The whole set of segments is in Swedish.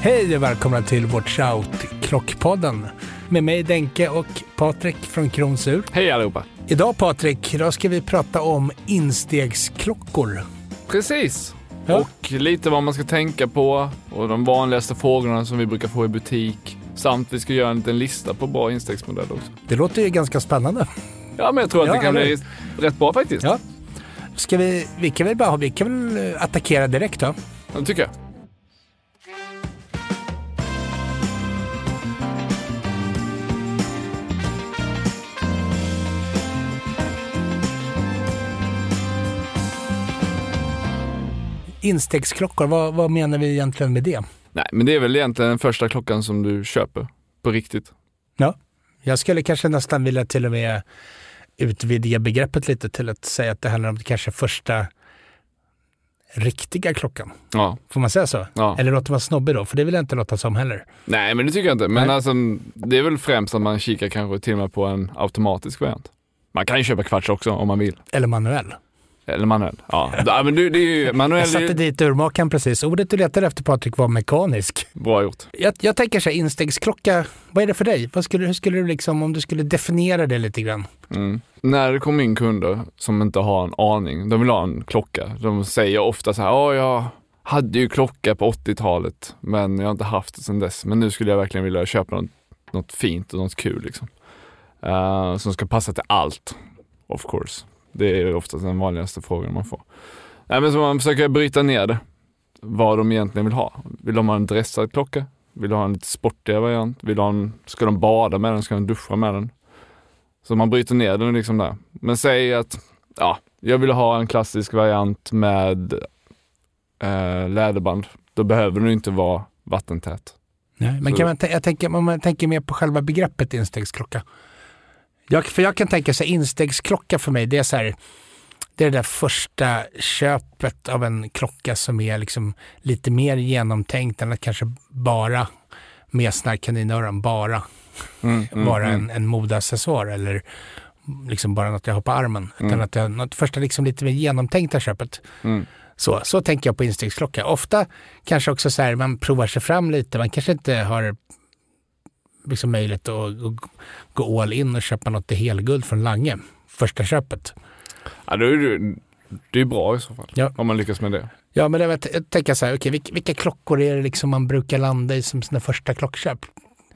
Hej och välkomna till vårt shout Klockpodden. Med mig Denke och Patrik från Kronsur. Hej allihopa! Idag Patrik, idag ska vi prata om instegsklockor. Precis! Ja. Och lite vad man ska tänka på och de vanligaste frågorna som vi brukar få i butik. Samt vi ska göra en liten lista på bra instegsmodeller också. Det låter ju ganska spännande. Ja, men jag tror att Ja, det kan eller- bli rätt bra faktiskt. Ja. Ska vi, vi kan väl bara vi kan väl attackera direkt då? Det tycker jag. Instegsklockor, vad, vad menar vi egentligen med det? Nej, men det är väl egentligen den första klockan som du köper på riktigt. Ja, jag skulle kanske nästan vilja till och med utvidga begreppet lite till att säga att det handlar om kanske första riktiga klockan. Ja. Får man säga så? ja. Eller låter man snobbig då? För det vill jag inte låta som heller. Nej, men det tycker jag inte. Men Nej. alltså, det är väl främst att man kikar kanske till och med på en automatisk variant. Man kan ju köpa kvarts också om man vill. Eller manuell. Eller manuell. Ja, ja men det, det är ju, manuell Jag satte ju dit urmakaren precis. Ordet du letade efter Patrik var mekanisk. bra gjort. Jag, jag tänker så här, instegsklocka, vad är det för dig? Vad skulle, hur skulle du liksom, om du skulle definiera det lite grann? Mm. När det kommer in kunder som inte har en aning, de vill ha en klocka. De säger ofta så här, ja jag hade ju klocka på 80-talet men jag har inte haft det sedan dess. Men nu skulle jag verkligen vilja köpa något, något fint och något kul liksom. Eh, som ska passa till allt, of course. Det är oftast den vanligaste frågan man får. Nej, men så man försöker bryta ner det. Vad de egentligen vill ha. Vill de ha en dressad klocka? Vill de ha en lite sportigare variant? Vill de ha en, ska de bada med den? Ska de duscha med den? Så man bryter ner den liksom där. Men säg att, ja, jag vill ha en klassisk variant med eh, läderband. Då behöver den inte vara vattentät. Nej, men kan man, jag tänker, om man tänker mer på själva begreppet instegsklocka. Jag, för jag kan tänka så här, instegsklocka för mig, det är så här, det är det där första köpet av en klocka som är liksom lite mer genomtänkt än att kanske bara med såna här kaninöron, bara Mm, mm, vara mm. en, en modeaccessoar eller liksom bara något jag har på armen. Utan Mm. att är något första liksom lite mer genomtänkta köpet. Mm. Så, så tänker jag på instegsklocka. Ofta kanske också så här, man provar sig fram lite. Man kanske inte har liksom möjlighet att, gå all in och köpa något i helguld från Lange. Första köpet. Ja, är det, det är bra i så fall. Ja. Om man lyckas med det. Ja, men jag tänker så här, okej, vilka, vilka klockor är det liksom man brukar landa i som sina första klockköp?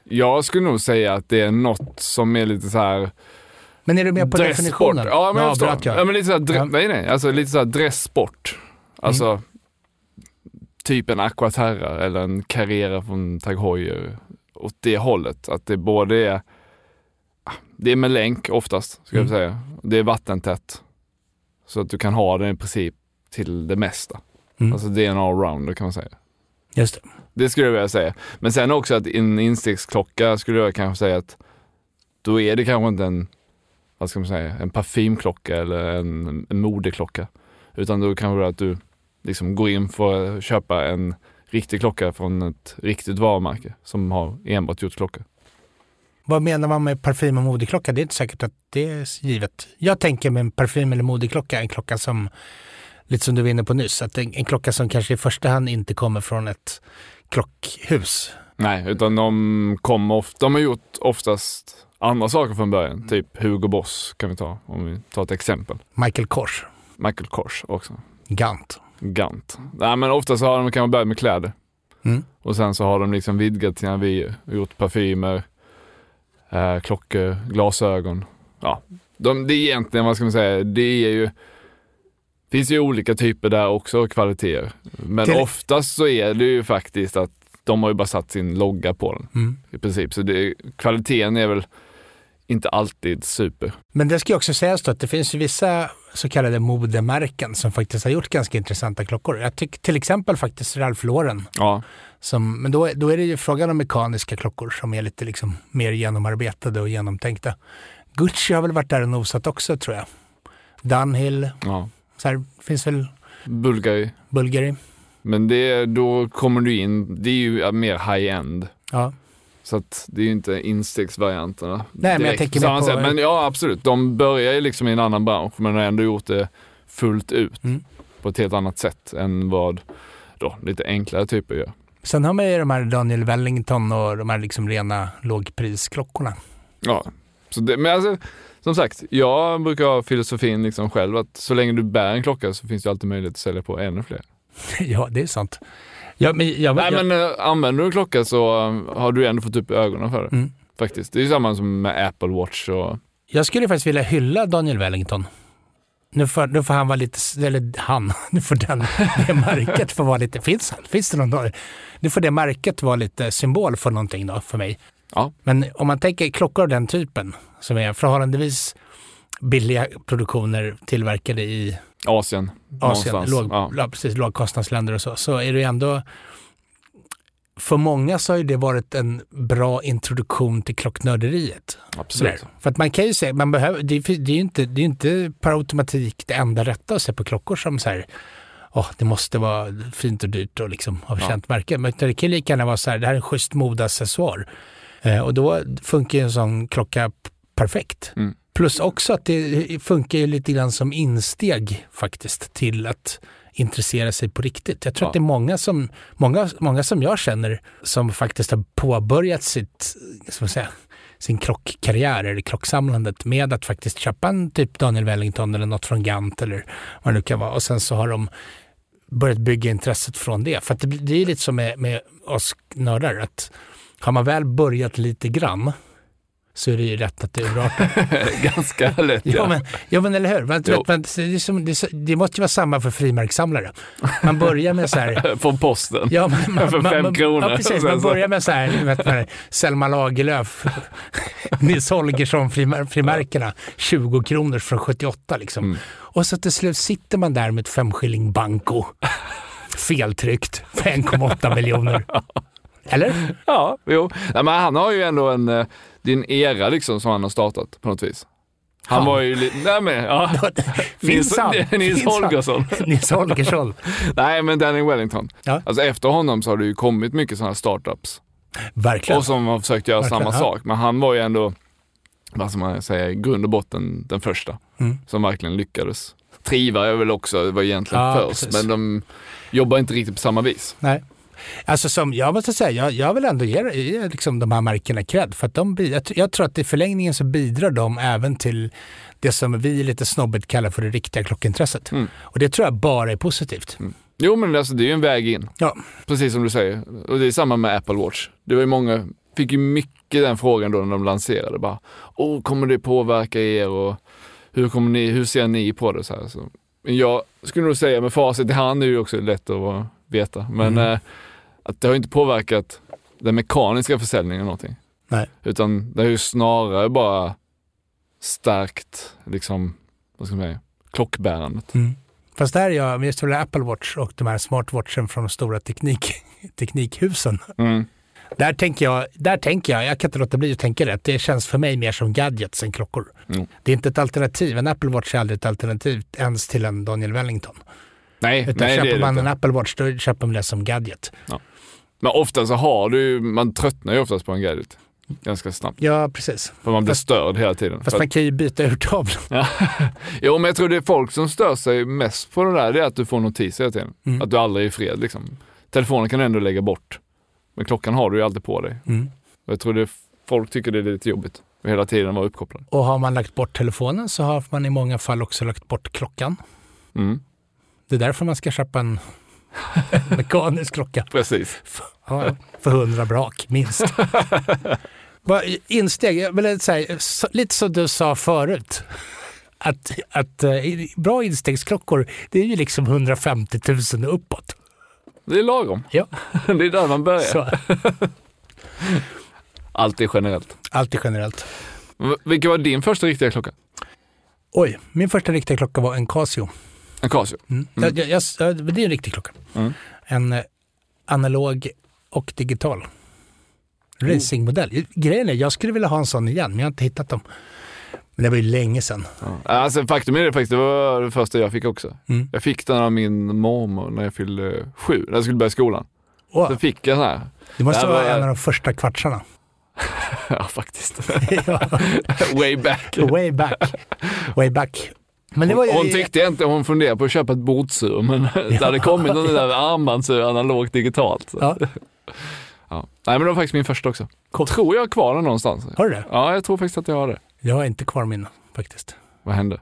Jag skulle nog säga att det är något som är lite så här Men är du med på definitionen? Ja, men jag förstår. Ja, men lite så här, dre- Ja. nej, nej. Alltså lite så här dresssport. Alltså typ en Aquaterra eller en Carrera från Tag Heuer. Åt det hållet. Att det både är, ah, det är med länk oftast, ska Mm. jag säga. Det är vattentätt. Så att du kan ha den i princip till det mesta. Mm. Alltså det är en allrounder kan man säga. Just det. Det skulle jag vilja säga. Men sen också att en instegsklocka skulle jag kanske säga att då är det kanske inte en, vad ska man säga, en parfymklocka eller en, en modeklocka. Utan då kanske det är att du liksom går in för att köpa en riktig klocka från ett riktigt varumärke som har enbart gjort klockor. Vad menar man med parfym och modeklocka? Det är inte säkert att det är givet. Jag tänker med en parfym eller modeklocka, en klocka som, lite som du var inne på nyss, att en, en klocka som kanske i första hand inte kommer från ett klockhus. Nej, utan de kommer ofta, de har gjort oftast andra saker från början. Typ Hugo Boss kan vi ta, om vi tar ett exempel. Michael Kors, Michael Kors också. Gant. Gant. Nej men ofta så har de kanske börjat med kläder. Mm. Och sen så har de liksom vidgat sina vyer och gjort parfymer, eh, klockor, glasögon. Ja, de, det är egentligen, vad ska man säga, det är ju finns ju olika typer där också, kvaliteter. Men Till- oftast så är det ju faktiskt att de har ju bara satt sin logga på den Mm. i princip. Så det, kvaliteten är väl inte alltid super. Men det ska ju också sägas då att det finns ju vissa så kallade modemärken som faktiskt har gjort ganska intressanta klockor. Jag tycker till exempel faktiskt Ralph Lauren. Ja, Som, men då, då är det ju frågan om mekaniska klockor som är lite liksom mer genomarbetade och genomtänkta. Gucci har väl varit där och nosat också tror jag. Dunhill, ja. så här, finns väl Bulgari. Bulgari. Men det, då kommer du in, det är ju mer high-end. Ja. Så att det är ju inte instegsvarianterna. Nej, men jag tänker på- sätt. Men ja, absolut. De börjar ju liksom i en annan bransch, men har ändå gjort det fullt ut Mm. på ett helt annat sätt än vad då lite enklare typer gör. Sen har man ju de här Daniel Wellington och de här liksom rena lågprisklockorna. Ja, så det, men alltså, som sagt, jag brukar ha filosofin liksom själv att så länge du bär en klocka så finns det alltid möjlighet att sälja på ännu fler. ja, det är sant. Ja, men, jag, Nej jag, men äh, använder du en klocka så äh, har du ändå fått upp ögonen för det. Mm. Faktiskt. Det är ju samma som med Apple Watch och jag skulle faktiskt vilja hylla Daniel Wellington. Nu får, nu får han vara lite, eller han, nu får den, det märket få vara lite, finns han? Finns det någon? Nu får det märket vara lite symbol för någonting då, för mig. Ja. Men om man tänker klockor av den typen, som är förhållandevis billiga produktioner tillverkade i Asien. Asien, låg, Ja. ja. precis, lågkostnadsländer och så, så är det ändå för många så har det varit en bra introduktion till klocknörderiet. Absolut. Sådär. För att man kan ju säga, man behöver, det, är- det är ju inte, det är inte per automatik det enda rätta att se på klockor som så här, åh, det måste vara fint och dyrt och liksom av Ja. känt märke. Men det kan lika gärna vara så här, det här är en schysst modeaccessoar. Eh, och då funkar ju en sån klocka perfekt. Mm. Plus också att det funkar ju lite grann som insteg faktiskt till att intressera sig på riktigt. Jag tror Ja. att det är många som, många, många som jag känner som faktiskt har påbörjat sitt, ska man säga, sin klockkarriär eller klocksamlandet med att faktiskt köpa en typ Daniel Wellington eller något från Gant eller vad det nu kan vara. Och sen så har de börjat bygga intresset från det. För det, det är lite som med, med oss nördar, att har man väl börjat lite grann så är det ju rätt att det urartar. Ganska lätt Ja, ja. men, ja men eller hur? Men, Jo. men, det, som, det, det måste ju vara samma för frimärkssamlare. Man börjar med så här... Från posten. Ja, man, man, För man, fem man, kronor. Ja, precis. Man börjar med så här, vet, med Selma Lagerlöf, Nils Holgersson frimär, frimärkena, 20 kronor från 78 liksom. Mm. Och så till slut sitter man där med ett femskilling banco, feltryckt, för 1,8 miljoner. Eller? Ja, jo. Nej, men han har ju ändå en, eh, din era liksom som han har startat på något vis. Han Han? var ju lite, nej men ja. Nils, Nils? Holgersson. Nils Holgersson. Nej men Danny Wellington. Ja. Alltså efter honom så har det ju kommit mycket sådana startups. Verkligen. Och som har försökt göra Verkligen, samma ja. sak. Men han var ju ändå, vad ska man säga, i grund och botten den första. Mm. Som verkligen lyckades. Triva är väl också, det var egentligen Ja, först. precis. Men de jobbar inte riktigt på samma vis. Nej. Alltså som jag måste säga, jag, jag vill ändå ge, ge liksom de här märkena cred. För att de, jag, jag tror att i förlängningen så bidrar de även till det som vi lite snobbigt kallar för det riktiga klockintresset. Mm. Och det tror jag bara är positivt. Jo men alltså, det är ju en väg in. Ja. Precis som du säger. Och det är samma med Apple Watch. Det var ju många, fick ju mycket den frågan då när de lanserade. Bara, Åh, kommer det påverka er och hur, kommer ni, hur ser ni på det? Så här, så. Jag skulle nog säga, med facit i hand är ju också lätt att veta, men Mm. eh, att det har inte påverkat den mekaniska försäljningen någonting. Nej. Utan det har ju snarare bara stärkt, liksom, vad ska man säga, klockbärandet. Mm. Fast där är jag, just det Apple Watch och de här smartwatchen från de stora teknik, teknikhusen. Mm. Där tänker, jag, där tänker jag, jag kan inte låta bli att tänka det, det känns för mig mer som gadgets än klockor. Mm. Det är inte ett alternativ, en Apple Watch är aldrig ett alternativ ens till en Daniel Wellington. Nej, Utan nej köper man en Apple Watch då köper man det som gadget. Men ofta så har du, man tröttnar ju oftast på en gadget ganska snabbt. Ja, precis. För man blir Fast- störd hela tiden. Fast För man kan ju byta ur tavlan. Ja. Jo, men jag tror det är folk som stör sig mest på det där, det är att du får notiser hela tiden. Mm. Att du aldrig är i fred liksom. Telefonen kan du ändå lägga bort. Men klockan har du ju alltid på dig. Mm. Och jag tror det, folk tycker det är lite jobbigt. att hela tiden vara uppkopplad. Och har man lagt bort telefonen så har man i många fall också lagt bort klockan. Mm. Det är därför man ska köpa en mekanisk klocka Precis. Ja, för hundra brak, minst. Insteg, jag vill säga, lite som du sa förut. Att, att eh, bra instegsklockor, det är ju liksom 150 000 och uppåt. Det är lagom. Ja. det är där man börjar. Så, Allt är generellt. allt är generellt. Vilken var din första riktiga klocka? Oj, min första riktiga klocka var en Casio. En Casio. Mm. Mm. Jag, jag, jag, det är en riktig klocka. Mm. En eh, analog och digital racingmodell. Grejen är, jag skulle vilja ha en sån igen, men jag har inte hittat dem. Men det var ju länge sedan. Ja. Alltså, faktum är det faktiskt, det var det första jag fick också. Mm. Jag fick den av min mormor när jag fyllde sju, när jag skulle börja skolan. Åh, Så fick jag den här. det måste vara var- en av de första kvartsarna. ja, faktiskt. Ja, Way back. Way back. Way back. Men det var ju... Hon tyckte inte, hon funderade på att köpa ett bordsur, men det hade kommit någon där armbandsur analogt digitalt. Ja. Ja. Nej men det var faktiskt min första också. Coolt. Tror jag har kvar den någonstans. Har du det? Ja, jag tror faktiskt att jag har det. Jag har inte kvar min faktiskt. Vad hände?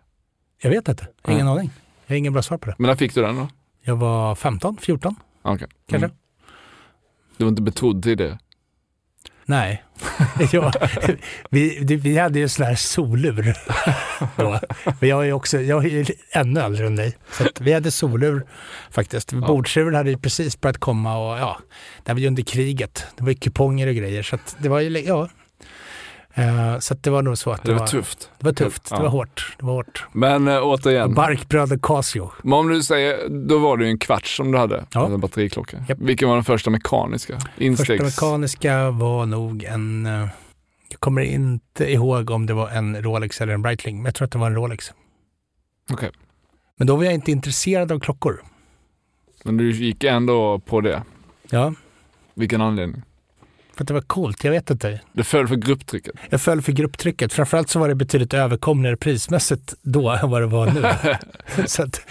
Jag vet inte. Ingen Nej. aning. Jag har ingen bra svar på det. Men när fick du den då? Jag var 15, 14 Ah, Okej. kanske. Mm. Du var inte betrodd till det? Nej. ja, vi, vi hade ju sån här solur då. Men jag är också, jag är ännu äldre än dig. Så vi hade solur faktiskt. Bordsuren hade ju precis börjat komma och ja, det var ju under kriget. Det var ju kuponger och grejer så det var ju, ja. Eh, så det var nog så att det, Det var tufft. Det var tufft, det Ja. var hårt. Det var hårt. Men äh, återigen, Barkbröd och Casio. men om du säger, då var det ju en kvarts som du hade, Ja. en batteriklocka. Japp. Vilken var den första mekaniska? Instegs? Första mekaniska var nog en, eh, jag kommer inte ihåg om det var en Rolex eller en Breitling, men jag tror att det var en Rolex. Okej. Men då var jag inte intresserad av klockor. Men du gick ändå på det. Ja, Vilken anledning? För att det var coolt, jag vet inte. Det föll för grupptrycket. Jag föll för grupptrycket. Framförallt så var det betydligt överkomligare prismässigt då än vad det var nu. så att,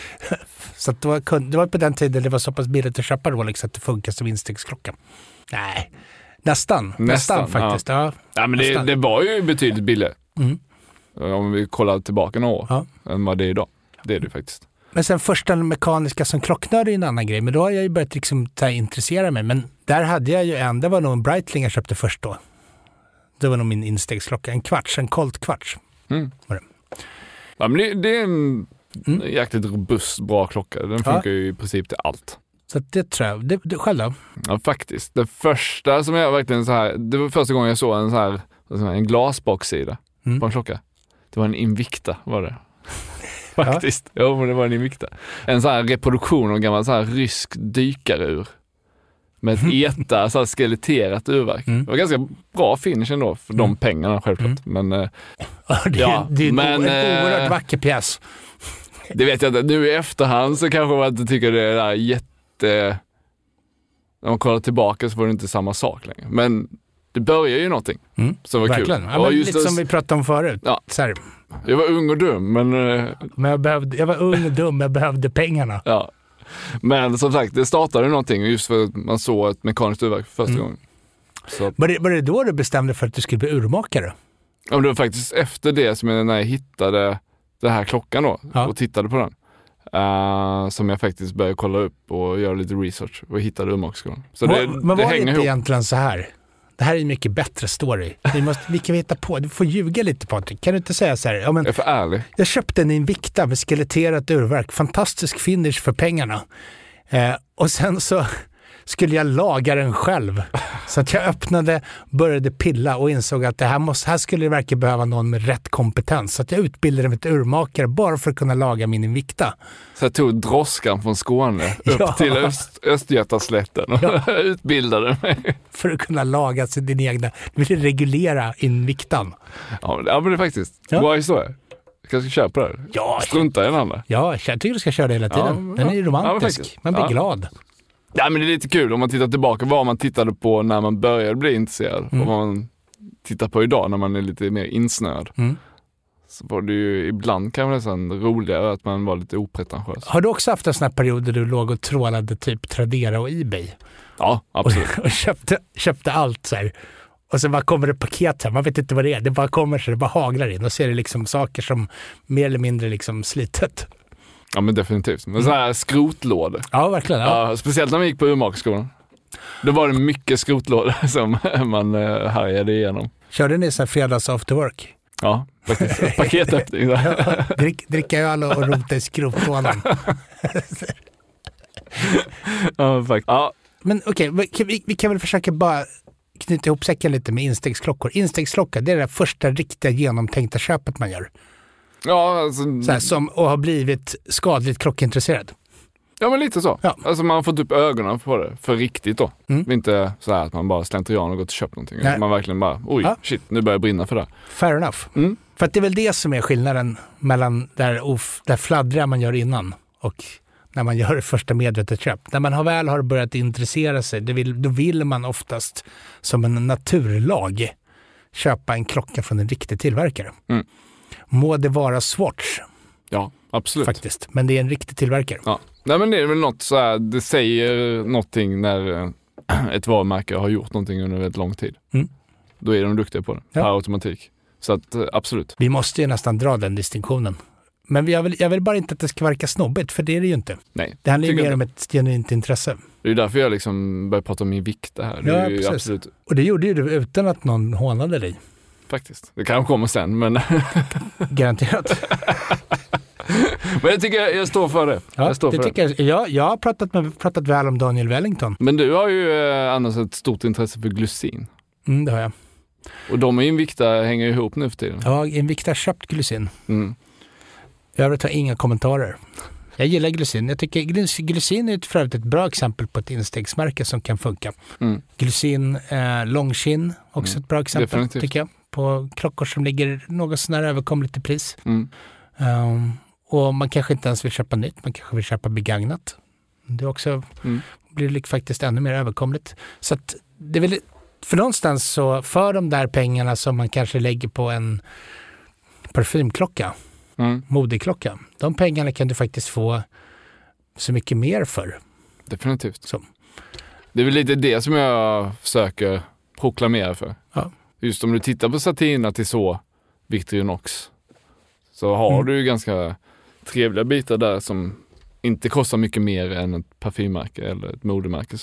så att det, var, det var på den tiden det var så pass billigt att köpa Rolex att det funkar som instegsklocka. Nej, nästan. Nästan, Nästan, faktiskt. Ja. Ja, men det, det var ju betydligt billigare. Mm. Om vi kollar tillbaka några år, Ja. än vad det är idag. Det är det faktiskt. Men sen första mekaniska som klocknörd är en annan grej. Men då har jag ju börjat liksom intressera mig. Men där hade jag ju en, det var nog en Breitling jag köpte först då. Det var nog min instegsklocka. En kvarts, en Colt kvarts. Mm. Var det. Ja, men det, det är en Mm. jäkligt robust, bra klocka. Den Ja. funkar ju i princip till allt. Så det tror jag. Det, det, själv då? Ja, faktiskt. Det första som jag verkligen så här, det var första gången jag såg en så här, en glasbaksida Mm. på en klocka. Det var en Invicta var det. Faktiskt. Jo, men det var en Invicta. En så här reproduktion av en gammal så här rysk dykarur. Med ett ETA, så här skeletterat urverk. Mm. Det var ganska bra finish ändå för de Mm. pengarna självklart. Men eh, det är, Ja, det är en, men, en eh, oerhört vacker pjäs. det vet jag inte. Nu i efterhand så kanske man inte tycker det är där jätte... När man kollar tillbaka så var det inte samma sak längre. Men det börjar ju någonting Mm. som var Verkligen. kul. Ja, men lite det- som vi pratade om förut. Ja. Så här, Jag var ung och dum, men eh, men jag, behövde, jag var ung och dum, jag behövde pengarna. ja. Men som sagt, det startade någonting just för att man såg ett mekaniskt urverk för första Mm. gången. Så Var det, var det då du bestämde för att du skulle bli urmakare? ja, det var faktiskt efter det som jag, när jag hittade den här klockan då Ja. och tittade på den. eh, som jag faktiskt började kolla upp och göra lite research och hittade urmakarskolan. Så det, Var- men det var det inte ihop. egentligen så här? Det här är en mycket bättre story. Vi, måste, vi kan hitta på, du får ljuga lite Patrik. Kan du inte säga så här, ja, men Jag är för ärlig. jag köpte en Invicta med skeletterat urverk, fantastisk finish för pengarna. Eh, och sen så skulle jag laga den själv. Så att jag öppnade, började pilla och insåg att det här, måste, här skulle det verkligen behöva någon med rätt kompetens. Så att jag utbildade mig till urmakare bara för att kunna laga min Invicta. Så jag tog droskan från Skåne upp Ja. till Öst, Östgötaslätten och utbildade mig. För att kunna laga sin, din egna, du ville reglera Invictan. Ja, men, ja, det är faktiskt Ja. bra historia. Jag kanske köpa det här. Ja, Strunta i den andra. Ja, jag tycker du ska köra det hela tiden. Ja, Den är ja, romantisk. faktiskt. Man blir Ja. glad. Ja, men det är lite kul om man tittar tillbaka vad man tittade på när man började bli intresserad Mm. och vad man tittar på idag när man är lite mer insnöad. Mm. Så var det ju ibland kanske nästan roligare att man var lite opretentiös. Har du också haft en sån här period där du låg och trålade typ Tradera och Ebay? Ja, absolut. Och, och köpte, köpte allt så här. Och så bara kommer det paket här, man vet inte vad det är. Det bara kommer så det bara haglar in. Och så är det liksom saker som mer eller mindre liksom slitet. Ja, men definitivt. Men så här skrotlådor. Ja, verkligen. Ja. Ja, speciellt när man gick på urmakarskolan. Då var det mycket skrotlådor som man eh, härjade igenom. Körde ni så här fredags after work? Ja, faktiskt. Paketöppning. där. Drick, dricka öl och rota i skrotlådan. Ja, faktiskt. Ja, Men okej, vi, vi, vi kan väl försöka bara knyta ihop säcken lite med instegsklockor. Instegsklocka, det är det första riktiga genomtänkta köpet man gör. Ja, alltså, Så här, som och har blivit skadligt klockintresserad. ja, men lite så. Ja. Alltså man har fått upp ögonen på det, för riktigt då. Mm. Inte så här att man bara slentrian och gått och köpt någonting. Nej. Man verkligen bara, oj, Ja. shit, nu börjar jag brinna för det. här. Fair enough. Mm. För att det är väl det som är skillnaden mellan där, of, där fladdriga man gör innan och när man gör det första medvetet köp. När man har väl har börjat intressera sig, det vill, då vill man oftast som en naturlag köpa en klocka från en riktig tillverkare. Mm. Må det vara Swatch Ja, absolut. faktiskt, men det är en riktig tillverkare. Ja. Nej men det är väl något så här, det säger någonting när eh, ett varumärke har gjort någonting under väldigt lång tid. Mm. Då är de duktiga på det, Ja. per automatik. Så att eh, absolut. Vi måste ju nästan dra den distinktionen. Men jag vill, jag vill bara inte att det ska verka snobbigt, för det är det ju inte. Nej. Det handlar ju mer om ett genuint intresse. Det är därför jag liksom börjar prata om min vikt det här. Det Ja, precis. absolut, Och det gjorde ju du utan att någon hånade dig. Faktiskt. Det kanske kommer sen, men, Garanterat. men jag tycker jag, jag står för det. Ja, jag står det för det. tycker jag, jag, jag har pratat, med, pratat väl om Daniel Wellington. Men du har ju eh, annars ett stort intresse för glycin. Mm, det har jag. Och de är invikta hänger ihop nu för tiden. Har Invicta köpt glycin. Mm. I övrigt har jag inga kommentarer. Jag gillar glycin. Jag tycker glycin är för övrigt ett bra exempel på ett instegsmärke som kan funka. Mm. Glycin eh, långkin, också Mm. ett bra exempel Definitivt. tycker jag. På klockor som ligger något sånär överkomligt i pris. Mm. Ehm, och man kanske inte ens vill köpa nytt, man kanske vill köpa begagnat. Det också, Mm. blir faktiskt ännu mer överkomligt. Så att det är väl, för någonstans så, för de där pengarna som man kanske lägger på en parfymklocka, Mm. modeklocka, de pengarna kan du faktiskt få så mycket mer för. Definitivt. Så. Det är väl lite det som jag försöker proklamera för. Ja. Just om du tittar på Satina till så Victorinox så har Mm. du ju ganska trevliga bitar där som inte kostar mycket mer än ett parfymmärke eller ett modemärke.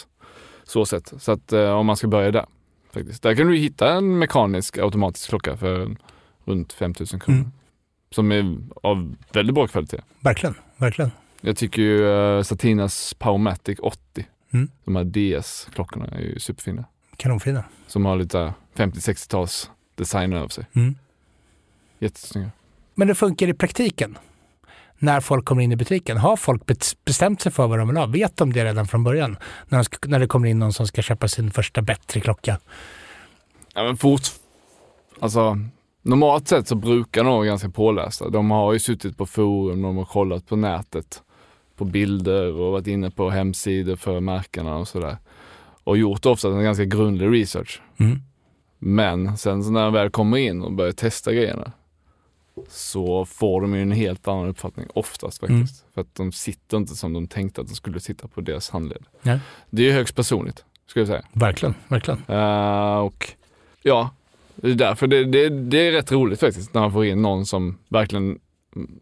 Så sett. Så att eh, om man ska börja där. Faktiskt. Där kan du hitta en mekanisk automatisk klocka för runt 5000 kronor. Mm. Som är av väldigt bra kvalitet. Verkligen, verkligen. Jag tycker ju uh, Satinas Powermatic 80, Mm. de här DS-klockorna är ju superfina. Kanonfina. Som har lite 50-60-tals design över sig. Mm. Jättesnygga. Men det funkar i praktiken. När folk kommer in i butiken. Har folk bestämt sig för vad de vill ha? Vet de det redan från början? När, de ska, när det kommer in någon som ska köpa sin första bättre klocka. Ja men fort... Alltså, normalt sett så brukar de vara ganska pålästa. De har ju suttit på forum, de har kollat på nätet. På bilder och varit inne på hemsidor för märkena och sådär. Och gjort ofta en ganska grundlig research. Mm. Men sen så när de väl kommer in och börjar testa grejerna så får de ju en helt annan uppfattning oftast faktiskt. För att de sitter inte som de tänkte att de skulle sitta på deras handled. Nej. Det är ju högst personligt, skulle jag säga. Verkligen, verkligen. Eh, och ja, det är därför det, det, det är rätt roligt faktiskt när man får in någon som verkligen mm,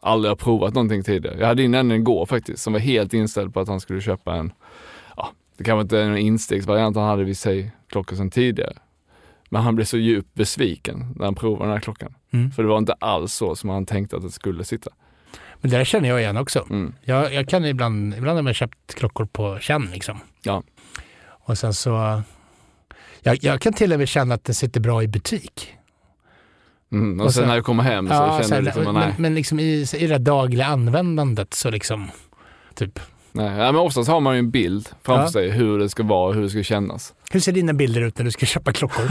aldrig har provat någonting tidigare. Jag hade in en igår faktiskt som var helt inställd på att han skulle köpa en, det kan vara inte en instegsvariant, han hade vid sig klockor sedan tidigare. Men han blev så djupt besviken när han provade den här klockan. Mm. För det var inte alls så som han tänkte att det skulle sitta. Men det där känner jag igen också. Mm. Jag, jag kan ibland, ibland har man köpt klockor på känn liksom. Ja. Och sen så, jag, jag kan till och med känna att den sitter bra i butik. Mm. Och, Och sen sen- när jag kommer hem så Ja, sen, jag liksom, men, nej. men liksom i, i det dagliga användandet så liksom, typ. Nej. Men oftast har man ju en bild framför Ja. sig hur det ska vara och hur det ska kännas. Hur ser dina bilder ut när du ska köpa klockor?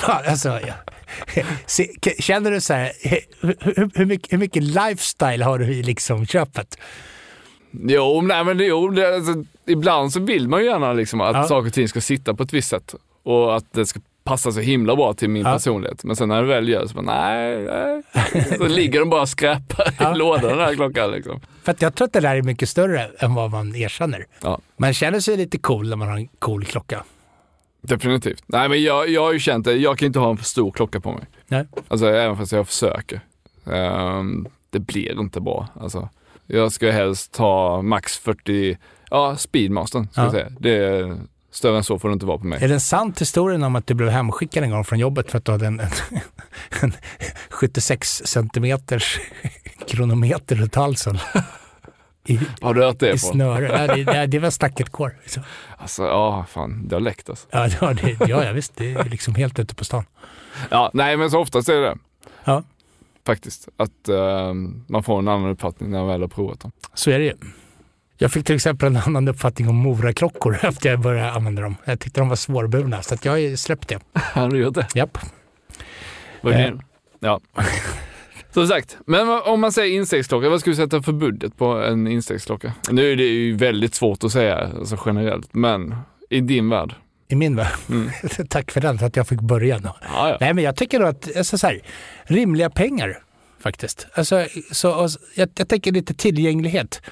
Alltså, ja. Känner du så här, hur, hur, mycket, hur mycket lifestyle har du i liksom köpet? Jo, nej, men jo det, alltså, ibland så vill man ju gärna liksom att Ja. saker och ting ska sitta på ett visst sätt och att det ska passa så himla bra till min Ja. personlighet. Men sen när det väl gör så bara, nej, nej. Så ligger de bara och skräpar Ja. i lådan den här klockan liksom. För att jag tror att det där är mycket större än vad man erkänner. Ja. Man känner sig lite cool när man har en cool klocka. Definitivt. Nej, men jag, jag har ju känt det, jag kan inte ha en för stor klocka på mig. Nej. Alltså även fast jag försöker. Ehm, det blir inte bra. Alltså, jag ska helst ha max 40, ja speedmastern ska Ja. jag säga. Det är, större än så får det inte vara på mig. Är det en sant historien om att du blev hemskickad en gång från jobbet för att du hade en, en, en 76 centimeters kronometer runt halsen? I, Har du hört det i snöre. Ja, det, det, var stacket kvar. Så. Alltså, ja fan, det har läckt alltså. Ja, det, det, ja, ja, visst. Det är liksom helt ute på stan. Ja, nej men så oftast är det det. Ja. Faktiskt. Att ehm, man får en annan uppfattning när man väl har provat dem. Så är det ju. Jag fick till exempel en annan uppfattning om Moraklockor efter jag började använda dem. Jag tyckte de var svårburna, så att jag har släppt det. Har du gjort det? Japp. Vad Eh. är Ja. Som sagt, men om man säger instegsklocka, vad ska vi sätta för budget på en instegsklocka? Nu är det ju väldigt svårt att säga alltså generellt, men i din värld? I min värld. Mm. Tack för den, för att jag fick börja. Nu. Ja, ja. Nej, men jag tycker nog att, alltså så här, rimliga pengar faktiskt. Alltså, så, jag, jag tänker lite tillgänglighet.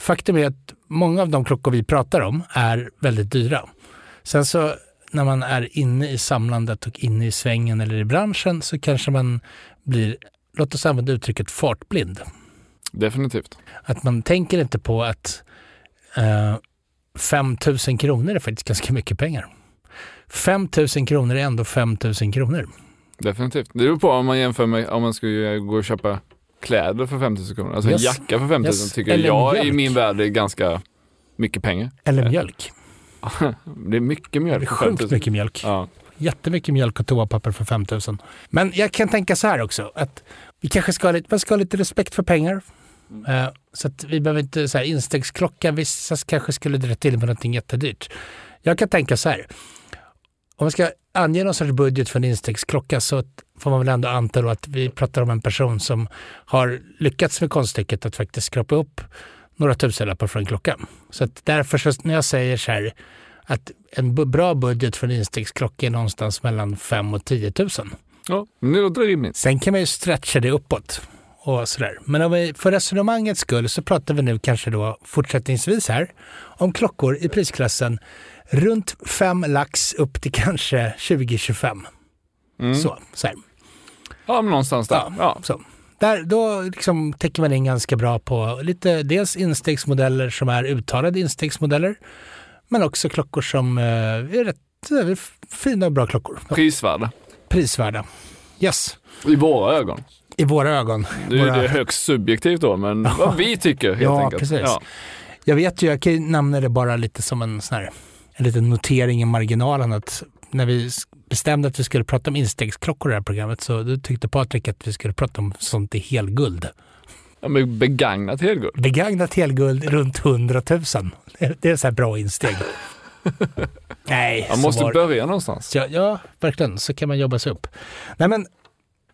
Faktum är att många av de klockor vi pratar om är väldigt dyra. Sen så när man är inne i samlandet och inne i svängen eller i branschen så kanske man blir, låt oss använda uttrycket fartblind. Definitivt. Att man tänker inte på att eh, 5 000 kronor är faktiskt ganska mycket pengar. 5 000 kronor är ändå 5 000 kronor. Definitivt. Det beror på om man jämför med om man skulle gå och köpa kläder för 5 000 kronor. Alltså Yes. en jacka för 5 000 Yes. tycker Eller jag i mjölk. min värld är ganska mycket pengar. Eller Eh, mjölk. Det är mycket Det är mjölk 5 000. sjukt mycket mjölk. Ja. Jättemycket mjölk och toapapper för 5 000. Men jag kan tänka så här också, att vi kanske ska ha lite, ska ha lite respekt för pengar. Eh, så att vi behöver inte, så här, instegsklocka, vissa kanske skulle dra till med någonting jättedyrt. Jag kan tänka så här, om man ska ange någon sorts budget för en instegsklocka så får man väl ändå anta då att vi pratar om en person som har lyckats med konststycket att faktiskt skrapa upp några tusenlappar för en klocka. Så att därför så, när jag säger så här att en bra budget för en instegsklocka är någonstans mellan 5 och 10 000. ja, det låter rimligt. Sen kan man ju stretcha det uppåt och sådär. Men om vi, för resonemangets skull så pratar vi nu kanske då fortsättningsvis här om klockor i prisklassen runt 5 lax upp till kanske 20-25. Mm. Så, så här. Ja, men någonstans där. Ja. Ja. Så. Där, då liksom täcker man in ganska bra på lite dels instegsmodeller som är uttalade instegsmodeller, men också klockor som eh, är rätt eh, fina och bra klockor. Ja, Prisvärda. prisvärda. Yes, I våra ögon. i våra ögon. Det är, Våra- det är högst subjektivt då, men vad vi tycker helt Ja, enkelt. precis. Jag vet ju, jag kan ju nämna det bara lite som en sån här, en liten notering i marginalen att när vi bestämde att vi skulle prata om instegsklockor i det här programmet så då tyckte Patrik att vi skulle prata om sånt i helguld. Ja, men begagnat helguld. Begagnat helguld runt 100 000. Det det är så här bra insteg. Nej, Man måste var- börja någonstans. Ja, ja, verkligen. Så kan man jobba sig upp. Nej, men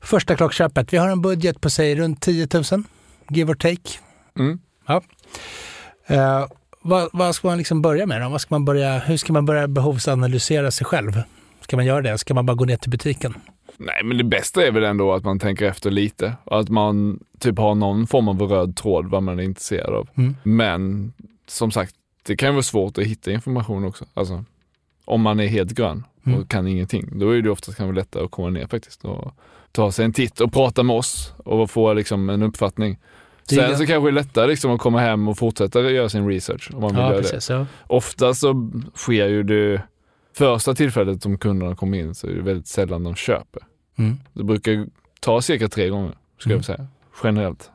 första klockköpet. Vi har en budget på sig runt 10 000, give or take. Mm. Eh, vad, vad ska man liksom börja med då? Vad ska man börja, hur ska man börja behovsanalysera sig själv? Ska man göra det? Ska man bara gå ner till butiken? Nej, men det bästa är väl ändå att man tänker efter lite. Och att man typ har någon form av röd tråd vad man är intresserad av. Mm. Men som sagt, det kan ju vara svårt att hitta information också. Alltså, om man är helt grön och Mm. kan ingenting, då är det oftast kanske lättare att komma ner faktiskt och ta sig en titt och prata med oss och få liksom en uppfattning. Det Sen så kanske det är lättare liksom att komma hem och fortsätta göra sin research om man vill Ja, göra det. precis. Ja. Ofta så sker ju det första tillfället som kunderna kommer in så är det väldigt sällan de köper. Mm. Det brukar ta cirka tre gånger, skulle Mm. jag säga, generellt.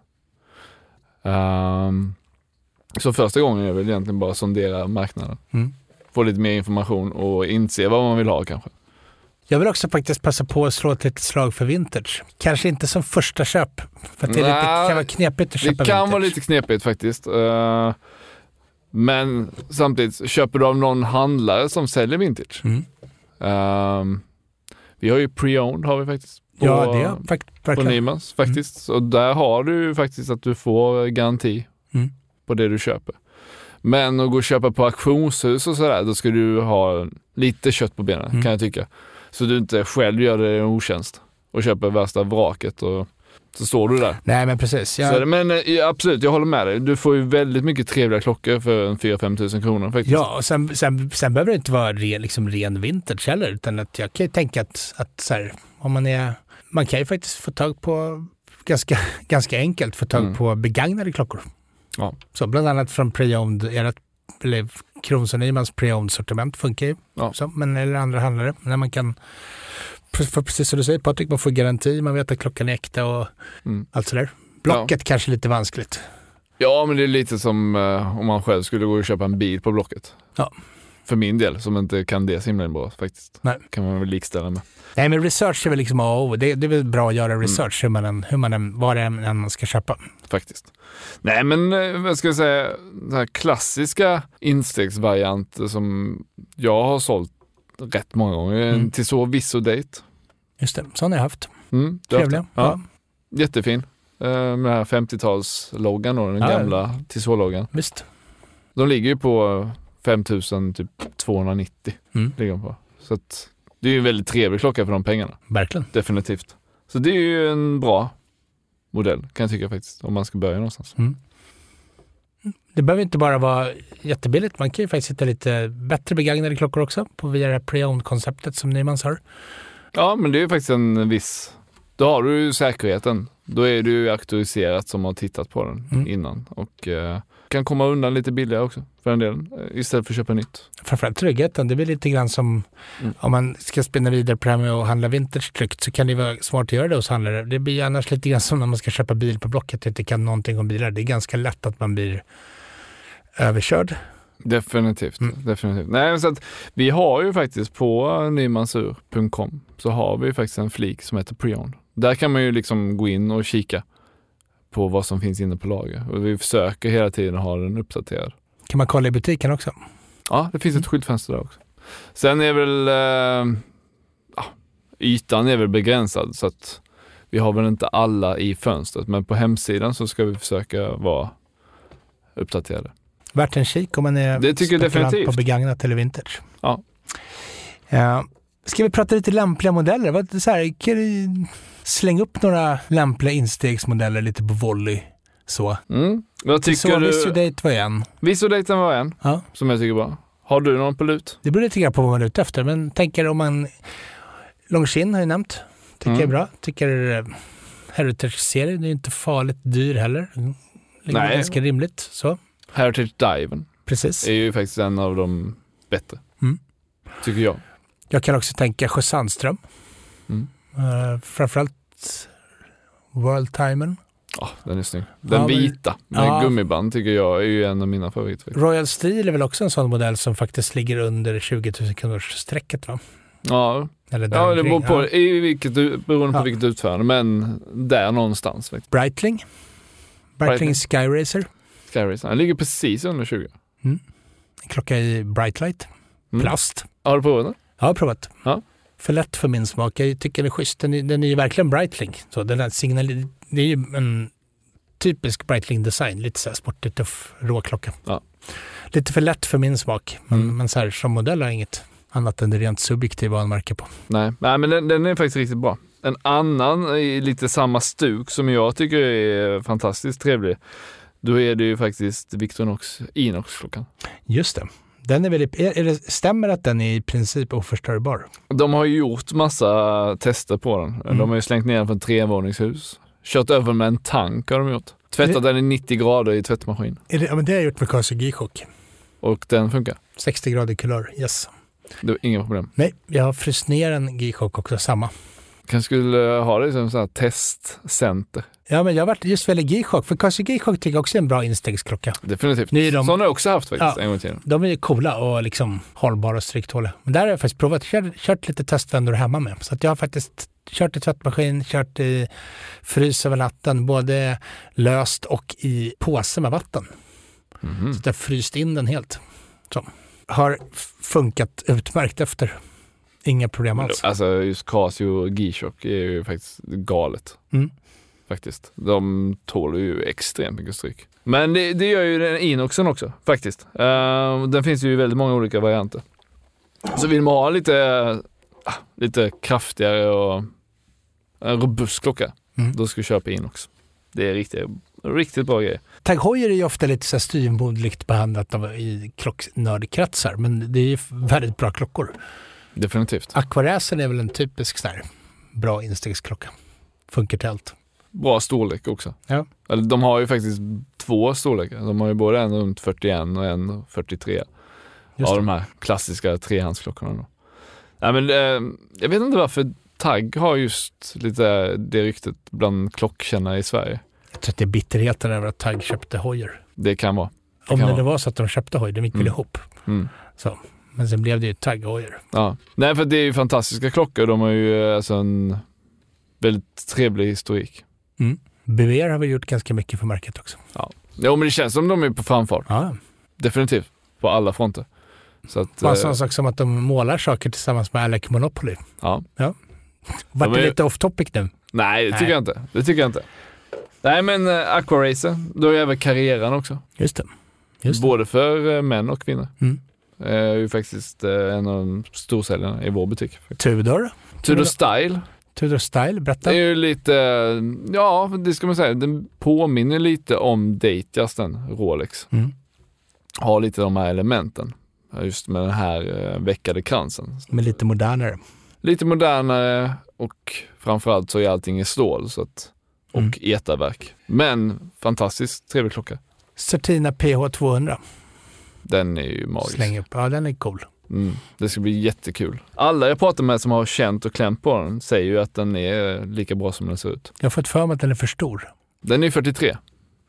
Ehm, så första gången är väl egentligen bara sondera marknaden. Mm. Få lite mer information och inse vad man vill ha kanske. Jag vill också faktiskt passa på att slå ett litet slag för vintage. Kanske inte som första köp, för det, är lite, kan vara knepigt att köpa Det kan vintage. vara lite knepigt faktiskt. Eh, men samtidigt, köper du av någon handlare som säljer vintage. Mm. Ehm, vi har ju pre-owned har vi faktiskt. På, Ja, det är fakt- på verkligen. Nymans faktiskt. Så där har du ju faktiskt att du får garanti Mm. på det du köper. Men att gå och köpa på auktionshus och sådär, då ska du ha lite kött på benen Mm. kan jag tycka. Så du inte själv gör dig en otjänst och köper värsta vraket och så står du där. Nej, men precis. Så Jag, det, men eh, absolut, jag håller med dig. Du får ju väldigt mycket trevliga klockor för en 4-5 tusen kronor faktiskt. ja, och sen, sen, sen behöver det inte vara ren, liksom ren vintage heller, utan att jag kan ju tänka att, att så här, om man är... Man kan ju faktiskt få tag på, ganska, ganska enkelt, få tag Mm. på begagnade klockor. Ja. Så bland annat från pre-owned, ert, eller Kronos och Nymans pre-owned sortiment funkar ju. Ja. Så, men eller andra handlare, när man kan, för precis som du säger Patrik, man får garanti, man vet att klockan är äkta och Mm. allt sådär. Blocket kanske lite vanskligt. Ja, men det är lite som eh, om man själv skulle gå och köpa en bil på Blocket. Ja. För min del, som inte kan det så himla bra faktiskt. Nej. Kan man väl likställa med. Nej men research är väl liksom A och O. Det, det är väl bra att Mm. göra research hur man än, hur man än, vad det än man ska köpa. Faktiskt. Nej, men eh, vad ska jag säga, den här klassiska instegsvarianter som jag har sålt rätt många gånger. Mm. Tissot Visso Date. Just det, sån har jag haft. Mm, haft Trevliga. den? Ja. Jättefin. Eh, Med den här 50-talsloggan då, den Ja. gamla Tissot-loggan. Visst. De ligger ju på 5000 typ 290. Mm. Ligger de på. Så att det är ju en väldigt trevlig klocka för de pengarna. Verkligen. Definitivt. Så det är ju en bra modell kan jag tycka faktiskt. Om man ska börja någonstans. Mm. Det behöver inte bara vara jättebilligt. Man kan ju faktiskt hitta lite bättre begagnade klockor också på via det här pre-owned-konceptet som Nymans har. Ja, men det är ju faktiskt en viss... Då har du ju säkerheten. Då är du ju auktoriserat som har tittat på den Mm. innan och eh, kan komma undan lite billigare också för en del eh, istället för att köpa nytt. Framförallt tryggheten. Det blir lite grann som Mm. om man ska spinna vidare på det här med att handla vintage tryggt så kan det vara smart att göra det hos handlare. Det blir annars lite grann som när man ska köpa bil på Blocket och inte kan någonting om bilar. Det är ganska lätt att man blir överkörd. Definitivt. Mm. definitivt. Nej, så att vi har ju faktiskt på nymansur.com så har vi faktiskt en flik som heter Preon. Där kan man ju liksom gå in och kika på vad som finns inne på lager och vi försöker hela tiden ha den uppdaterad. kan man kolla i butiken också. Ja, det finns ett skyltfönster där också. Sen är väl eh, ja, ytan är väl begränsad så att vi har väl inte alla i fönstret men på hemsidan så ska vi försöka vara uppdaterade. Värt en kik om man är Det tycker jag definitivt. på begagnat eller vintage. Ja. Ja. Ska vi prata lite lämpliga modeller? Vad, så här, kan du slänga upp några lämpliga instegsmodeller lite på volley? Så. Mm. Vad tycker så du? Visudate var en. Visudaten var en Ja. som jag tycker är bra. Har du någon på lut? Det beror lite grann på vad man är ute efter, men tänker om man... Longines har jag nämnt. Tycker Mm. jag är bra. Tycker eh, Heritage-serien är inte farligt dyr heller. Mm. Ligger Nej. ganska rimligt. Så, Heritage Diven precis. är ju faktiskt en av de bättre. Mm. Tycker jag. Jag kan också tänka Sjö Sandström. Mm. Uh, framförallt World Timern. Ja, den är snygg. Den Ja, vita med Ja. gummiband tycker jag är ju en av mina favoriter. Royal Steel är väl också en sån modell som faktiskt ligger under 20 000 kronors strecket va? Ja, Eller ja det beror på, i vilket, beroende på Ja. vilket utförande, men där någonstans. faktiskt. Breitling. Breitling Breitling. Skyracer. Skyracer. Den ligger precis under 20. En klocka i Brightlight. Mm. Plast. Har du provat den? Jag har provat. Ja. För lätt för min smak. Jag tycker den är schysst. Den är, den är ju verkligen Breitling. Så den här signal, det är ju en typisk Breitling-design. Lite så här sportig, tuff, råklocka. Ja. Lite för lätt för min smak. Men, Mm. men så här, som modell har jag inget annat än det rent subjektiva han märker på. Nej, Nej men den, den är faktiskt riktigt bra. En annan i lite samma stuk som jag tycker är fantastiskt trevlig. Då är det ju faktiskt Victorinox Inox-klockan. Just det. Den är väl, är, det, stämmer att den är i princip oförstörbar? De har ju gjort massa tester på den. Mm. De har ju slängt ner den från ett trevåningshus. Kört över med en tank har de gjort. Tvättat den i 90 grader i tvättmaskin. Är det, ja, men det har jag gjort med Casio G-chock. Och den funkar. 60 grader kulör, yes. Det var inga problem. Nej, jag har fryst ner en G-chock också, samma. Kanske skulle ha det som så här testcenter. Ja, men jag har varit just väldigt G-chock, för Casio G-chock tycker jag också är en bra instegsklocka. Definitivt. Nu är de- Sådana har jag också haft faktiskt Ja. en gång i tiden. De är ju coola och liksom hållbara och stryktåliga. Men där har jag faktiskt provat, kört, kört lite testvändor hemma med. Så att jag har faktiskt kört i tvättmaskin, kört i frys över natten, både löst och i påse med vatten. Mhm. Så att jag har fryst in den helt. Så. Har funkat utmärkt efter. Inga problem alls. Alltså just Casio och G-Shock är ju faktiskt galet. Mm. Faktiskt. De tål ju extremt mycket stryk. Men det, det gör ju den Inoxen också faktiskt. Uh, den finns ju i väldigt många olika varianter. Så vill man ha lite, ah, lite kraftigare och en robust klocka, Mm. då ska du köpa Inox. Det är riktigt, riktigt bra grejer. Tag Heuer är ju ofta lite så styvmoderligt behandlat i klocknördkretsar, men det är ju väldigt bra klockor. Definitivt. Aquaracen är väl en typisk sån här bra instegsklocka. Funkar till allt. Bra storlek också. Ja. Eller de har ju faktiskt två storlekar. De har ju både en runt 41 och en 43. Just av det. de här klassiska trehandsklockorna. Då. Nej, men, eh, jag vet inte varför Tag har just lite det ryktet bland klockkännare i Sverige. Jag tror att det är bitterheten över att Tag köpte Heuer. Det kan vara. Om kan det vara. var så att de köpte Heuer, de gick väl Mm. ihop. Mm. Så. Men sen blev det ju Tag Heuer. Ja. Nej, för det är ju fantastiska klockor. De har ju eh, alltså en väldigt trevlig historik. BVR har väl gjort ganska mycket för märket också. Jo, men det känns som de är på framfart. Ja. Definitivt. På alla fronter. Så att, en eh, sån sak som att de målar saker tillsammans med Alec Monopoly. ja. Vart De det är- lite off topic nu? Nej, det tycker Nej. jag inte. Det tycker jag inte. Nej, men eh, Aquaracer, då är även Carreran också. Just det. Just det. Både för eh, män och kvinnor. Mm. Är ju faktiskt eh, en av de storsäljarna i vår butik. Tudor. Tudor Style. Tudor Style, berätta. Det är ju lite, ja det ska man säga, den påminner lite om Datejust Rolex. Mm. Har lite de här elementen. Just med den här eh, veckade kransen. Men lite modernare. Lite modernare och framförallt så är allting i stål så att, och Mm. etaverk. Men fantastiskt trevlig klocka. Certina PH200. Den är ju magisk. Släng upp. Ja, den är cool. Mm, det ska bli jättekul. Alla jag pratar med som har känt och klämt på den säger ju att den är lika bra som den ser ut. Jag har fått för mig att den är för stor. Den är ju 43,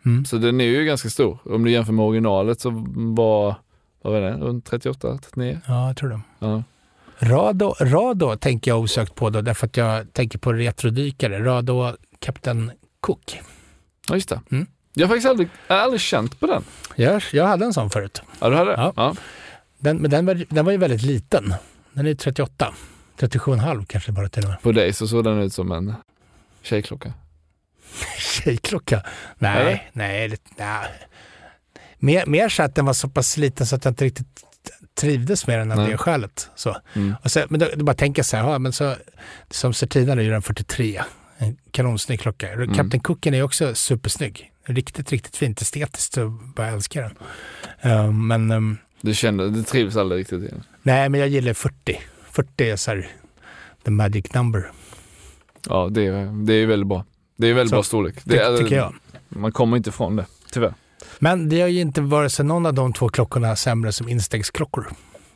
Mm. så den är ju ganska stor. Om du jämför med originalet så var, vad var det, runt 38, 39? Ja, jag tror det. Ja. Rado, Rado tänker jag osökt på då, därför att jag tänker på retrodykare. Rado Kapten Cook. ja, just det. Mm. Jag har faktiskt aldrig, jag har aldrig känt på den. Jag, jag hade en sån förut. Ja, du hade det? Ja. ja. Den, men den var, den var ju väldigt liten. Den är 38. 37,5 kanske bara till och med. På dig så såg den ut som en tjejklocka. Tjejklocka? Nej, Eller? nej, det, nej. Mer, mer så att den var så pass liten så att jag inte riktigt trivdes med den av Nej. det skälet. Så. Mm. Och sen, men då, då bara tänka så här, ja, men så, som Certina är ju den 43. En kanonsnygg klocka. Mm. Captain Cooken är också supersnygg. Riktigt, riktigt fint estetiskt. Jag bara älskar den. Ehm, men ehm, Du kände, du trivs aldrig riktigt i den? nej, men jag gillar 40. 40 är så här, the magic number. Ja, det är, det är väldigt bra. Det är väldigt Så, bra storlek. Ty, Det är, tycker jag. Man kommer inte ifrån det, tyvärr. Men det har ju inte varit så någon av de två klockorna sämre som instegsklockor.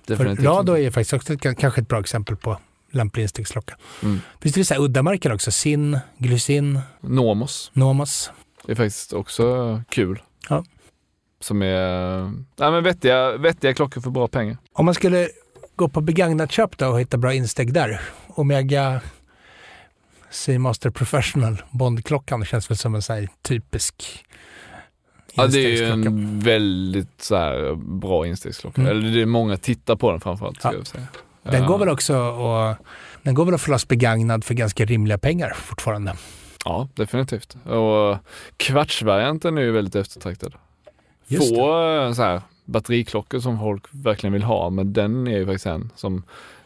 För Definitivt Rado inte. är ju faktiskt också ett, kanske ett bra exempel på lämplig instegsklocka. Mm. Finns det vissa udda-märken också? Sin, Glycin, Nomos Nomos. Är faktiskt också kul. Ja. Som är ja, men vettiga, vettiga klockor för bra pengar. Om man skulle gå på begagnat köp då och hitta bra insteg där. Omega Seamaster Professional Bondklockan känns väl som en här typisk Ja, det är ju en väldigt så här, bra instegsklocka. Mm. Eller det är många tittar på den framförallt. Ska Ja. jag säga. Den Ja. går väl också och den går väl att få loss begagnad för ganska rimliga pengar fortfarande. Ja, definitivt. Och kvartsvarianten är ju väldigt eftertraktad. Just Få eh, så här, batteriklockor som folk verkligen vill ha, men den är ju faktiskt en som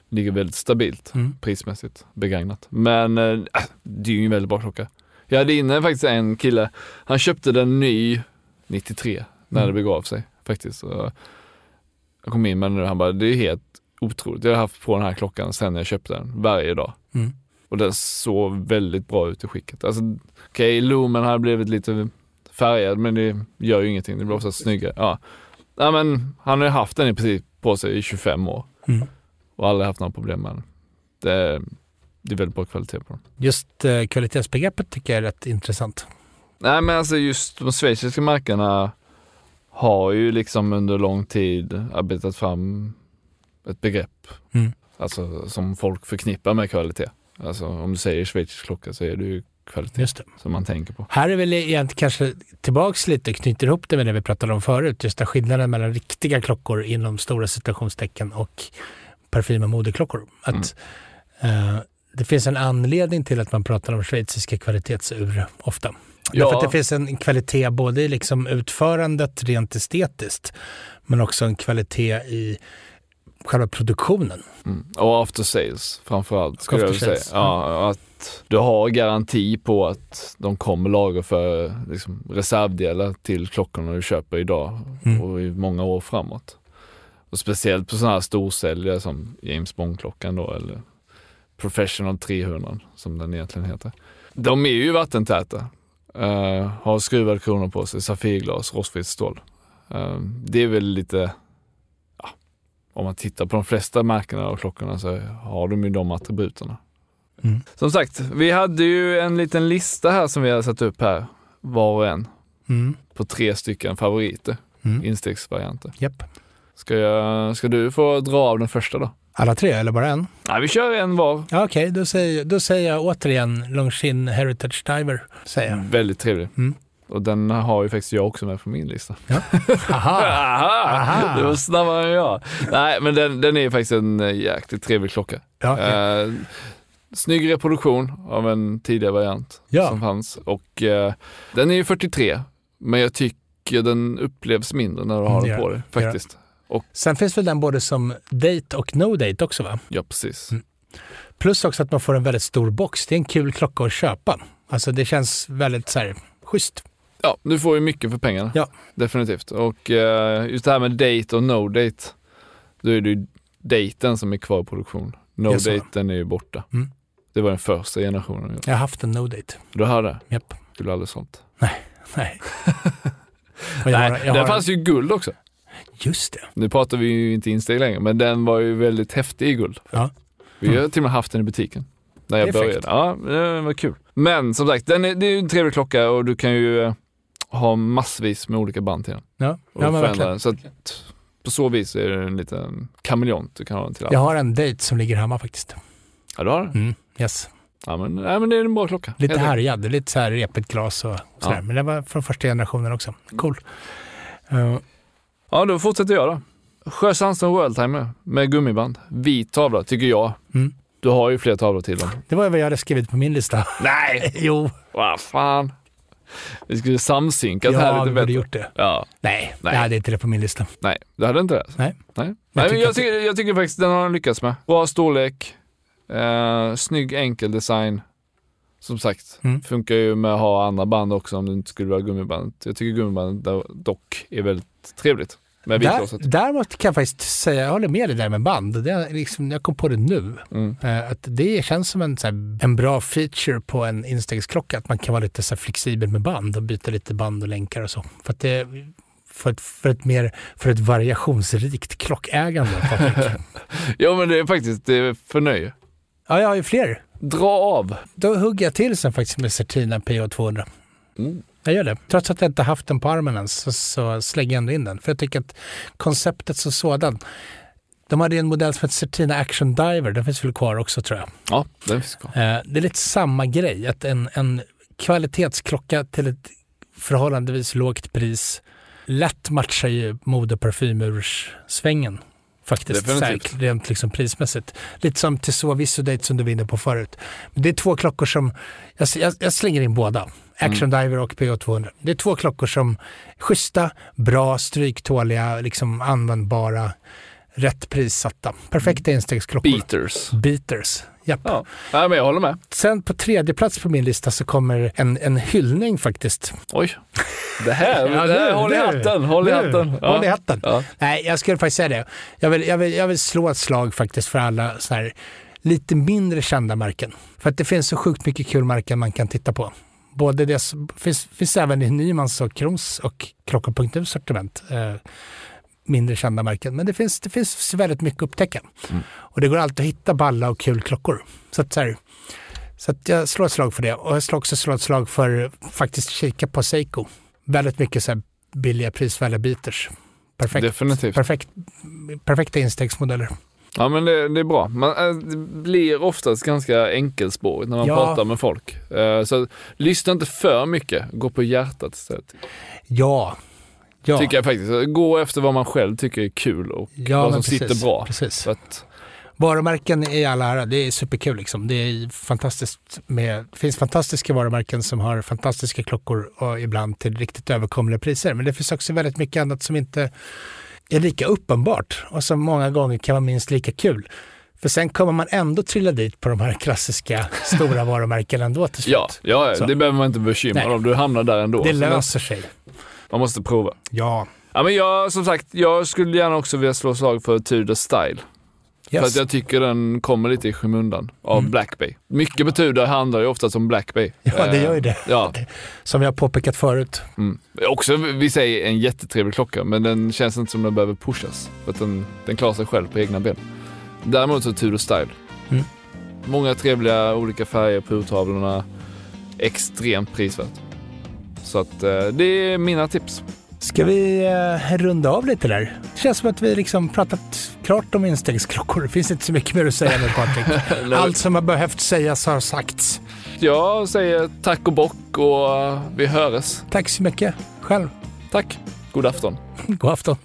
ligger väldigt stabilt Mm. prismässigt begagnat. Men äh, det är ju en väldigt bra klocka. Jag hade inne faktiskt en kille, han köpte den ny 93 när Mm. det begav sig faktiskt. Och jag kom in med den och han bara, det är helt otroligt. Jag har haft på den här klockan sedan jag köpte den varje dag. Mm. Och den såg väldigt bra ut i skicket. Alltså, Okej, Lumen har blivit lite färgad men det gör ju ingenting. Det blir oftast snyggare. Ja. Ja, men han har ju haft den i princip på sig i 25 år Mm. och aldrig haft några problem med den. Det, det är väldigt bra kvalitet på den. Just eh, kvalitetsbegreppet tycker jag är rätt intressant. Nej men alltså just de schweiziska märkena har ju liksom under lång tid arbetat fram ett begrepp. Mm. Alltså som folk förknippar med kvalitet. Alltså om du säger schweizisk klocka så är det ju kvalitet Just det. som man tänker på. Här är väl egentligen kanske tillbaks lite, knyter ihop det med det vi pratade om förut. Just den skillnaden mellan riktiga klockor inom stora citationstecken och parfym och modeklockor. Att eh, det finns en anledning till att man pratar om schweiziska kvalitetsur ofta. Ja. Därför att det finns en kvalitet både i liksom utförandet rent estetiskt men också en kvalitet i själva produktionen. Mm. Och after sales framförallt skulle jag After sales, säga. Ja, att du har garanti på att de kommer lagra för liksom, reservdelar till klockorna du köper idag Mm. och i många år framåt. Och speciellt på sådana här storsäljare som James Bond-klockan då eller Professional 300 som den egentligen heter. De är ju vattentäta. Uh, har skruvade kronor på sig, safirglas, rostfritt stål. Eh, det är väl lite om man tittar på de flesta märkena och klockorna så har de ju de attributerna. Mm. Som sagt, vi hade ju en liten lista här som vi har satt upp här, var och en, Mm. på tre stycken favoriter, Mm. instegsvarianter. Japp. Ska, jag, ska du få dra av den första då? Alla tre eller bara en? Nej, vi kör en var. Ja, Okej, då, säger, då säger jag återigen Longines Heritage Diver. Säger jag. Väldigt trevlig. Mm. Och den har ju faktiskt jag också med på min lista. Aha. Aha! Aha. Du var snabbare än jag. Nej, men den, den är ju faktiskt en eh, jäkligt trevlig klocka. Ja, ja. Eh, snygg reproduktion av en tidigare variant Ja. som fanns. Och eh, den är ju 43, men jag tycker den upplevs mindre när du har Mm, den det på dig det faktiskt. Sen finns väl den både som date och no date också va? Ja, precis. Mm. Plus också att man får en väldigt stor box. Det är en kul klocka att köpa. Alltså det känns väldigt så här, schysst. Ja, du får ju mycket för pengarna. Ja. Definitivt. Och eh, just det här med date och no date. Då är det ju daten som är kvar i produktion. No så. daten är ju borta. Mm. Det var den första generationen. Jag har haft en no-date. Du har det? Japp. Skulle aldrig sålt. Nej. Jag Nej, har, jag där har, fanns ju guld också. Just det. Nu pratar vi ju inte insteg längre, men den var ju väldigt häftig i guld. Ja. Vi har Mm. till och med haft den i butiken. När jag är började. Ja, det var kul. Men som sagt, den är, det är ju en trevlig klocka och du kan ju eh, ha massvis med olika band till den. Ja, Och ja men verkligen. Så att på så vis är det en liten kameleont du kan ha den till allt. Jag har en date som ligger hemma faktiskt. Ja, du har den? Mm, yes. Ja, men, nej, men det är en bra klocka. Lite härjad, lite så här repigt glas och sådär. Ja. Men det var från första generationen också. Cool. Uh, Ja, då fortsätter jag då. Sjö Sandström World Timer med gummiband. Vit tavla, tycker jag. Mm. Du har ju fler tavlor till dem. det var ju vad jag hade skrivit på min lista. Nej! jo, Vad fan. Vi skulle samsynkat jag här lite borde bättre. gjort det. Ja, Nej, Nej. jag hade inte det på min lista. nej, du hade inte det? Nej. Nej, Jag nej tycker jag, tycker, jag tycker faktiskt den har den lyckats med. Bra storlek, eh, snygg enkel design. Som sagt, Mm. funkar ju med att ha andra band också om det inte skulle vara gummiband. Jag tycker gummibandet do- dock är väldigt trevligt. Med. Där, däremot kan jag faktiskt säga, jag håller med dig där med band. Det är liksom, jag kom på det nu. Mm. Eh, Att det känns som en, här, en bra feature på en instegsklocka. Att man kan vara lite så här, flexibel med band och byta lite band och länkar och så. För, att det, för, ett, för, ett, mer, för ett variationsrikt klockägande. Patrik. Ja men det är faktiskt, det är för nöje. ja, jag har ju fler. Dra av. Då hugger jag till sen faktiskt med Certina PH200. Mm. Jag gör det. Trots att jag inte haft den på armen ens så, så slänger jag ändå in den. För jag tycker att konceptet som sådan. De hade ju en modell som heter Certina Action Diver. Den finns väl kvar också tror jag. Ja, den finns kvar. Eh, det är lite samma grej. Att en, en kvalitetsklocka till ett förhållandevis lågt pris lätt matchar ju mode och parfymursvängen. Faktiskt, Definitivt. Säkert, rent liksom prismässigt. Lite som Tissot Visodate som du var inne på förut. Det är två klockor som, jag, jag, jag slänger in båda. Action Diver och PH200. Det är två klockor som schyssta, bra, stryktåliga, liksom användbara, rätt prissatta. Perfekta instegsklockor. Beaters. Beaters. Japp. Ja, men jag håller med. Sen på tredje plats på min lista så kommer en, en hyllning faktiskt. Oj. Det här, Ja, det här nu, håll i hatten, håll i hatten. Ja. Håll i hatten. Ja. Nej, jag skulle faktiskt säga det. Jag vill, jag vill, jag vill slå ett slag faktiskt för alla så här lite mindre kända märken. För att det finns så sjukt mycket kul märken man kan titta på. Både det finns, finns även i Nymans och Krons och Klockan.nu sortiment. Eh, mindre kända märken. Men det finns, det finns väldigt mycket att upptäcka. Mm. Och det går alltid att hitta balla och kul klockor. Så att, så här, så att jag slår ett slag för det. Och jag slår också slå ett slag för faktiskt kika på Seiko. Väldigt mycket så här billiga prisvärda beaters. Perfekt. Definitivt. Perfekt, perfekta instegsmodeller. Ja men det, det är bra. Man, äh, det blir oftast ganska enkelspårigt när man Ja. pratar med folk. Eh, Så lyssna inte för mycket, gå på hjärtat istället. Ja. Ja, Tycker jag faktiskt. Gå efter vad man själv tycker är kul och ja vad som precis, sitter bra. Precis. Att, Varumärken i alla ära, det är superkul liksom. Det är fantastiskt med, det finns fantastiska varumärken som har fantastiska klockor och ibland till riktigt överkomliga priser. Men det finns också väldigt mycket annat som inte är lika uppenbart och som många gånger kan vara minst lika kul. För sen kommer man ändå trilla dit på de här klassiska stora varumärkena ändå till slut. ja, ja Så. det behöver man inte bekymra om. Du hamnar där ändå. Det löser sig. Man måste prova. Ja. Ja, men jag, som sagt, jag skulle gärna också vilja slå slag för Tudor Style. För Yes. att jag tycker den kommer lite i skymundan av Mm. Black Bay. Mycket på Tudor handlar ju oftast om Black Bay. Ja, det gör ju det. Eh, Ja, Som jag har påpekat förut. mm. Också vi säger en jättetrevlig klocka, men den känns inte som den behöver pushas. För att den, den klarar sig själv på egna ben. Däremot så Tudor Style. Mm. Många trevliga olika färger på urtavlorna. Extremt prisvärt. Så att eh, det är mina tips. Ska vi eh, runda av lite där? Det känns som att vi liksom pratat klart om instegsklockor. Det finns inte så mycket mer att säga nu Patrik. Allt som har behövt sägas har sagts. Jag säger tack och bock och eh, vi hörs. Tack så mycket. Själv. Tack. God afton. God afton.